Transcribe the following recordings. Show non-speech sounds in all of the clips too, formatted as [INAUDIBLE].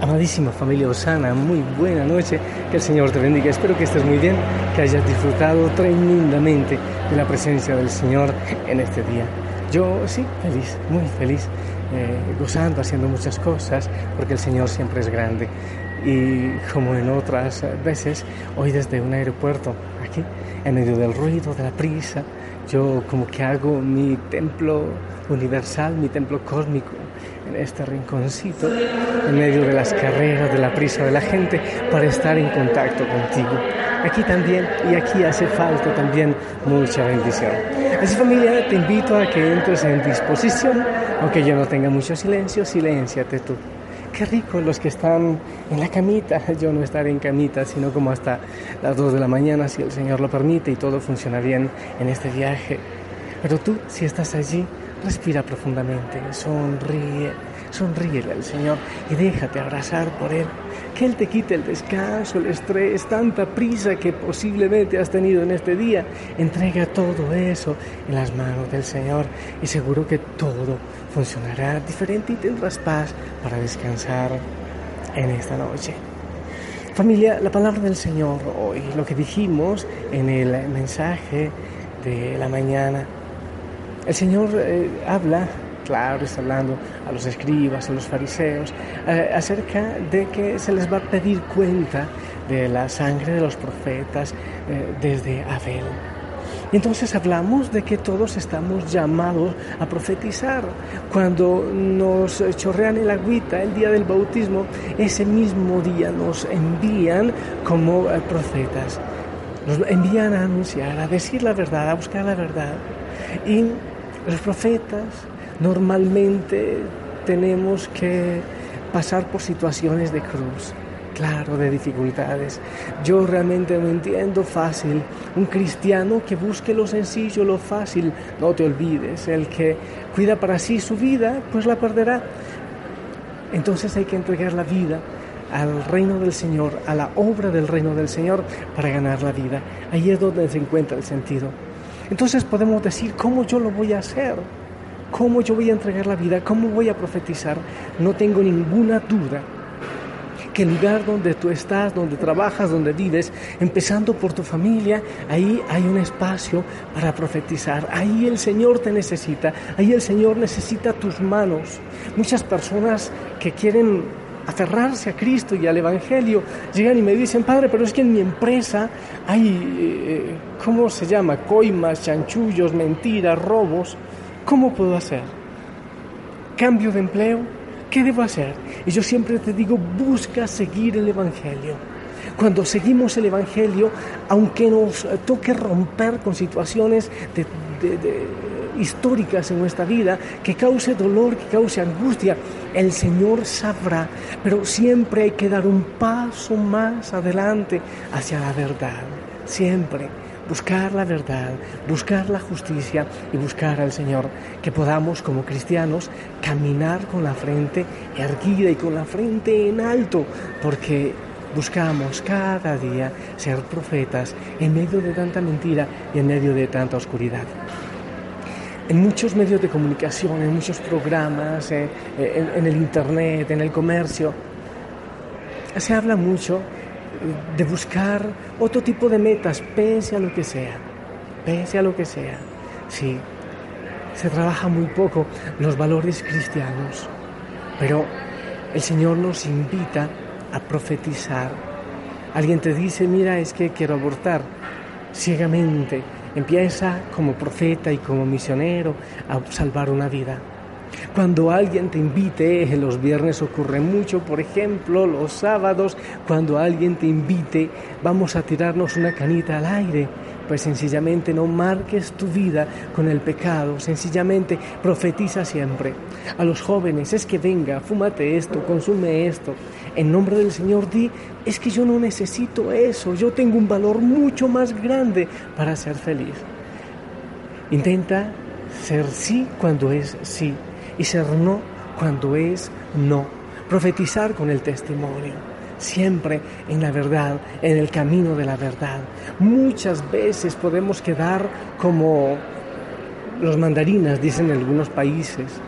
Amadísima familia Osana, muy buena noche, que el Señor te bendiga. Espero que estés muy bien, que hayas disfrutado tremendamente de la presencia del Señor en este día. Yo sí, feliz, muy feliz, eh, gozando, haciendo muchas cosas, porque el Señor siempre es grande. Y como en otras veces, hoy desde un aeropuerto, aquí, en medio del ruido, de la prisa, yo como que hago mi templo universal, mi templo cósmico en este rinconcito, en medio de las carreras, de la prisa de la gente, para estar en contacto contigo. Aquí también, y aquí hace falta también mucha bendición. Así familia, te invito a que entres en disposición, aunque yo no tenga mucho silencio, silénciate tú. Qué rico los que están en la camita, [LAUGHS] yo no estaré en camita, sino como hasta las 2 de la mañana, si el Señor lo permite y todo funciona bien en este viaje. Pero tú, si estás allí, respira profundamente, sonríe, sonríele al Señor y déjate abrazar por Él. Que Él te quite el descanso, el estrés, tanta prisa que posiblemente has tenido en este día. Entrega todo eso en las manos del Señor y seguro que todo funcionará diferente y tendrás paz para descansar en esta noche. Familia, la palabra del Señor hoy, lo que dijimos en el mensaje de la mañana, el Señor eh, habla, claro, está hablando a los escribas, a los fariseos, eh, acerca de que se les va a pedir cuenta de la sangre de los profetas eh, desde Abel. Y entonces hablamos de que todos estamos llamados a profetizar. Cuando nos chorrean el agüita el día del bautismo, ese mismo día nos envían como profetas. Nos envían a anunciar, a decir la verdad, a buscar la verdad. Y los profetas normalmente tenemos que pasar por situaciones de cruz, claro, de dificultades. Yo realmente no entiendo fácil un cristiano que busque lo sencillo, lo fácil. No te olvides, el que cuida para sí su vida, pues la perderá. Entonces hay que entregar la vida al reino del Señor, a la obra del reino del Señor para ganar la vida. Ahí es donde se encuentra el sentido. Entonces podemos decir, ¿cómo yo lo voy a hacer? ¿Cómo yo voy a entregar la vida? ¿Cómo voy a profetizar? No tengo ninguna duda que el lugar donde tú estás, donde trabajas, donde vives, empezando por tu familia, ahí hay un espacio para profetizar. Ahí el Señor te necesita, ahí el Señor necesita tus manos. Muchas personas que quieren aferrarse a Cristo y al Evangelio, llegan y me dicen, Padre, pero es que en mi empresa hay, eh, ¿cómo se llama? Coimas, chanchullos, mentiras, robos. ¿Cómo puedo hacer? ¿Cambio de empleo? ¿Qué debo hacer? Y yo siempre te digo, busca seguir el Evangelio. Cuando seguimos el Evangelio, aunque nos toque romper con situaciones de históricas en nuestra vida, que cause dolor, que cause angustia, el Señor sabrá, pero siempre hay que dar un paso más adelante hacia la verdad, siempre. Buscar la verdad, buscar la justicia y buscar al Señor, que podamos como cristianos caminar con la frente erguida y con la frente en alto, porque buscamos cada día ser profetas en medio de tanta mentira y en medio de tanta oscuridad en muchos medios de comunicación, en muchos programas, eh, eh, en, el Internet, en el comercio, se habla mucho eh, de buscar otro tipo de metas, pese a lo que sea, pese a lo que sea. Sí, se trabaja muy poco los valores cristianos, pero el Señor nos invita a profetizar. Alguien te dice, mira, es que quiero abortar ciegamente Empieza como profeta y como misionero a salvar una vida. Cuando alguien te invite, los viernes ocurre mucho, por ejemplo, los sábados, cuando alguien te invite, vamos a tirarnos una canita al aire. Pues sencillamente no marques tu vida con el pecado, sencillamente profetiza siempre. A los jóvenes es que venga, fúmate esto, consume esto. En nombre del Señor di, es que yo no necesito eso, yo tengo un valor mucho más grande para ser feliz. Intenta ser sí cuando es sí y ser no cuando es no. Profetizar con el testimonio siempre en la verdad, en el camino de la verdad. Muchas veces podemos quedar como los mandarinas, dicen en algunos países,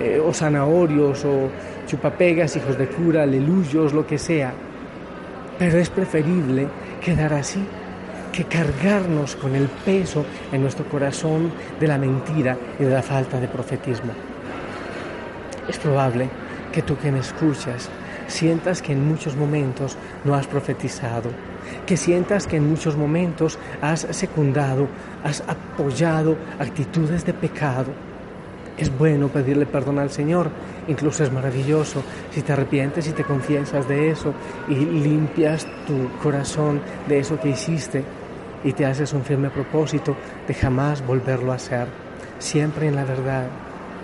eh, o zanahorios, o chupapegas, hijos de cura, aleluyos, lo que sea. Pero es preferible quedar así que cargarnos con el peso en nuestro corazón de la mentira y de la falta de profetismo. Es probable que tú que me escuchas sientas que en muchos momentos no has profetizado, que sientas que en muchos momentos has secundado, has apoyado actitudes de pecado. Es bueno pedirle perdón al Señor, incluso es maravilloso si te arrepientes y te confiesas de eso y limpias tu corazón de eso que hiciste y te haces un firme propósito de jamás volverlo a hacer, siempre en la verdad,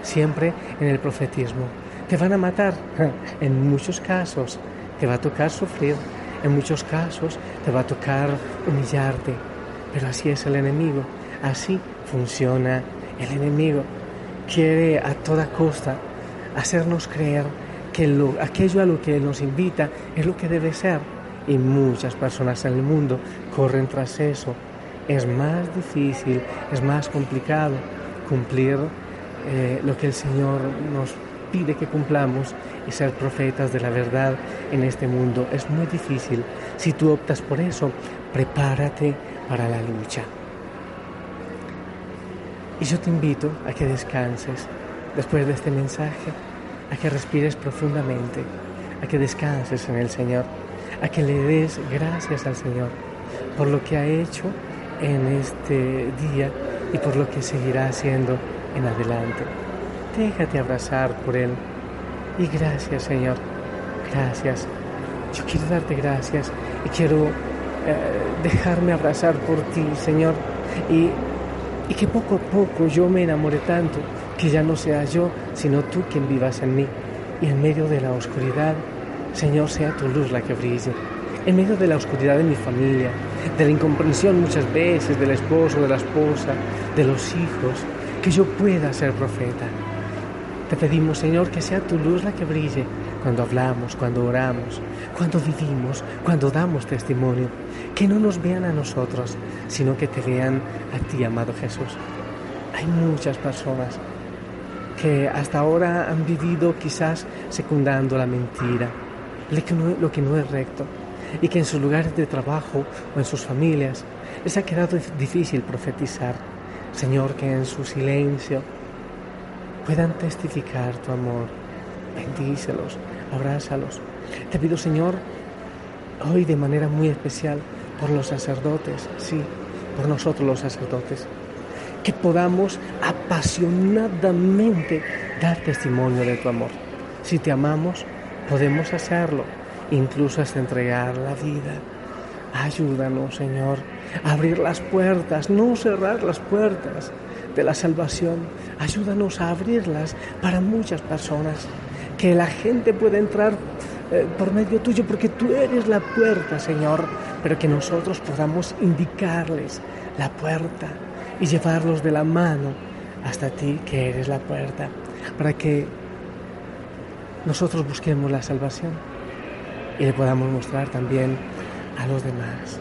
siempre en el profetismo. Te van a matar. [LAUGHS] En muchos casos te va a tocar sufrir. En muchos casos te va a tocar humillarte. Pero así es el enemigo. Así funciona el enemigo. Quiere a toda costa hacernos creer que lo, aquello a lo que nos invita es lo que debe ser. Y muchas personas en el mundo corren tras eso. Es más difícil, es más complicado cumplir eh, lo que el Señor nos pide que cumplamos y ser profetas de la verdad en este mundo. Es muy difícil. Si tú optas por eso, prepárate para la lucha. Y yo te invito a que descanses después de este mensaje, a que respires profundamente, a que descanses en el Señor, a que le des gracias al Señor por lo que ha hecho en este día y por lo que seguirá haciendo en adelante. Déjate abrazar por Él. Y gracias, Señor. Gracias. Yo quiero darte gracias y quiero eh, dejarme abrazar por ti, Señor. Y, y que poco a poco yo me enamore tanto que ya no sea yo, sino tú quien vivas en mí. Y en medio de la oscuridad, Señor, sea tu luz la que brille. En medio de la oscuridad de mi familia, de la incomprensión muchas veces del esposo, de la esposa, de los hijos, que yo pueda ser profeta te pedimos, Señor, que sea tu luz la que brille cuando hablamos, cuando oramos, cuando vivimos, cuando damos testimonio. Que no nos vean a nosotros, sino que te vean a ti, amado Jesús. Hay muchas personas que hasta ahora han vivido quizás secundando la mentira, lo que no es recto, y que en sus lugares de trabajo o en sus familias les ha quedado difícil profetizar. Señor, que en su silencio, puedan testificar tu amor. Bendícelos, abrázalos. Te pido, Señor, hoy de manera muy especial por los sacerdotes, sí, por nosotros los sacerdotes, que podamos apasionadamente dar testimonio de tu amor. Si te amamos, podemos hacerlo, incluso hasta entregar la vida. Ayúdanos, Señor, a abrir las puertas, no cerrar las puertas de la salvación. Ayúdanos a abrirlas para muchas personas, que la gente pueda entrar eh, por medio tuyo, porque tú eres la puerta, Señor, pero que nosotros podamos indicarles la puerta y llevarlos de la mano hasta ti, que eres la puerta, para que nosotros busquemos la salvación y le podamos mostrar también a los demás.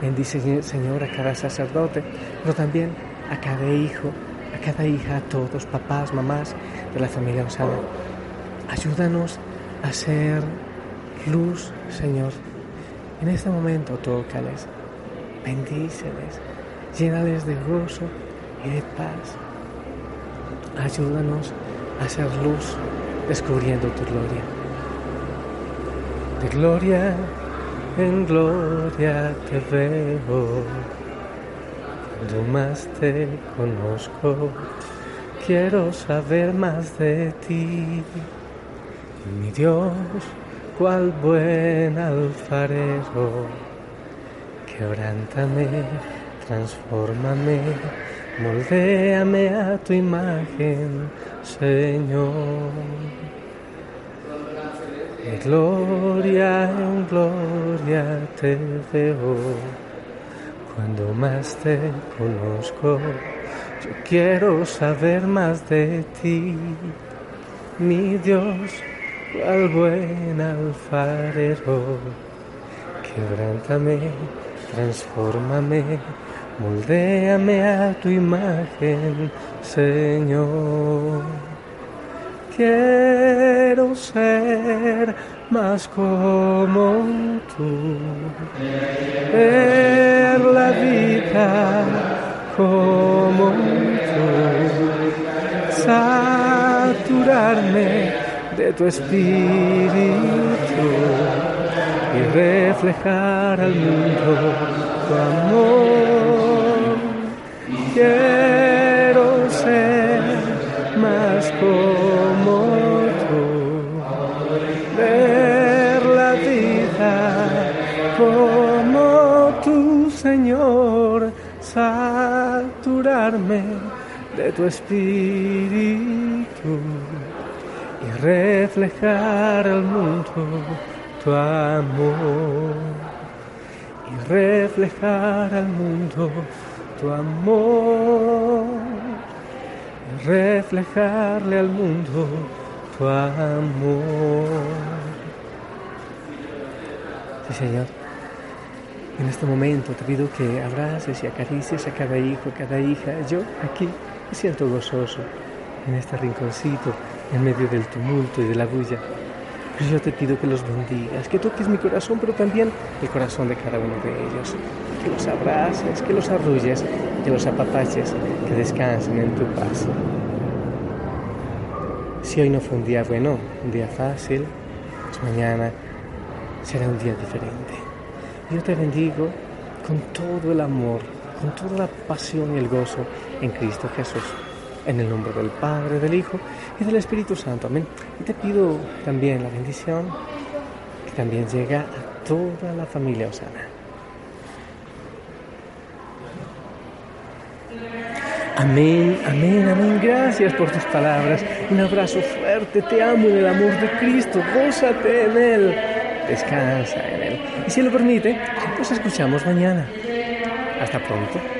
Bendice, Señor, a cada sacerdote, pero también a cada hijo, a cada hija, a todos, papás, mamás de la familia Osana. Ayúdanos a ser luz, Señor. En este momento tócales, bendíceles, llénales de gozo y de paz. Ayúdanos a ser luz descubriendo tu gloria. De gloria en gloria te veo cuando más te conozco, quiero saber más de ti. Mi Dios, cual buen alfarero, quebrántame, transfórmame, moldéame a tu imagen, Señor. De gloria en gloria te veo, cuando más te conozco, yo quiero saber más de ti, mi Dios, cual buen alfarero, quebrántame, transfórmame, moldéame a tu imagen, Señor. Quiero ser más como tú, ver la vida como tú, saturarme de tu espíritu y reflejar al mundo tu amor. Quiero ser más como Señor, saturarme de tu espíritu y reflejar al mundo tu amor y reflejar al mundo tu amor y reflejarle al mundo tu amor. Sí, Señor. En este momento te pido que abraces y acaricies a cada hijo, cada hija. Yo aquí me siento gozoso en este rinconcito, en medio del tumulto y de la bulla. Pero yo te pido que los bendigas, que toques mi corazón, pero también el corazón de cada uno de ellos. Que los abraces, que los arrulles, que los apapaches, que descansen en tu paz. Si hoy no fue un día bueno, un día fácil, pues mañana será un día diferente. Yo te bendigo con todo el amor, con toda la pasión y el gozo en Cristo Jesús. En el nombre del Padre, del Hijo y del Espíritu Santo. Amén. Y te pido también la bendición que también llega a toda la familia Osana. Amén, amén, amén. Gracias por tus palabras. Un abrazo fuerte. Te amo en el amor de Cristo. Gózate en Él. Descansa en Él. Y si lo permite, nos escuchamos mañana. Hasta pronto.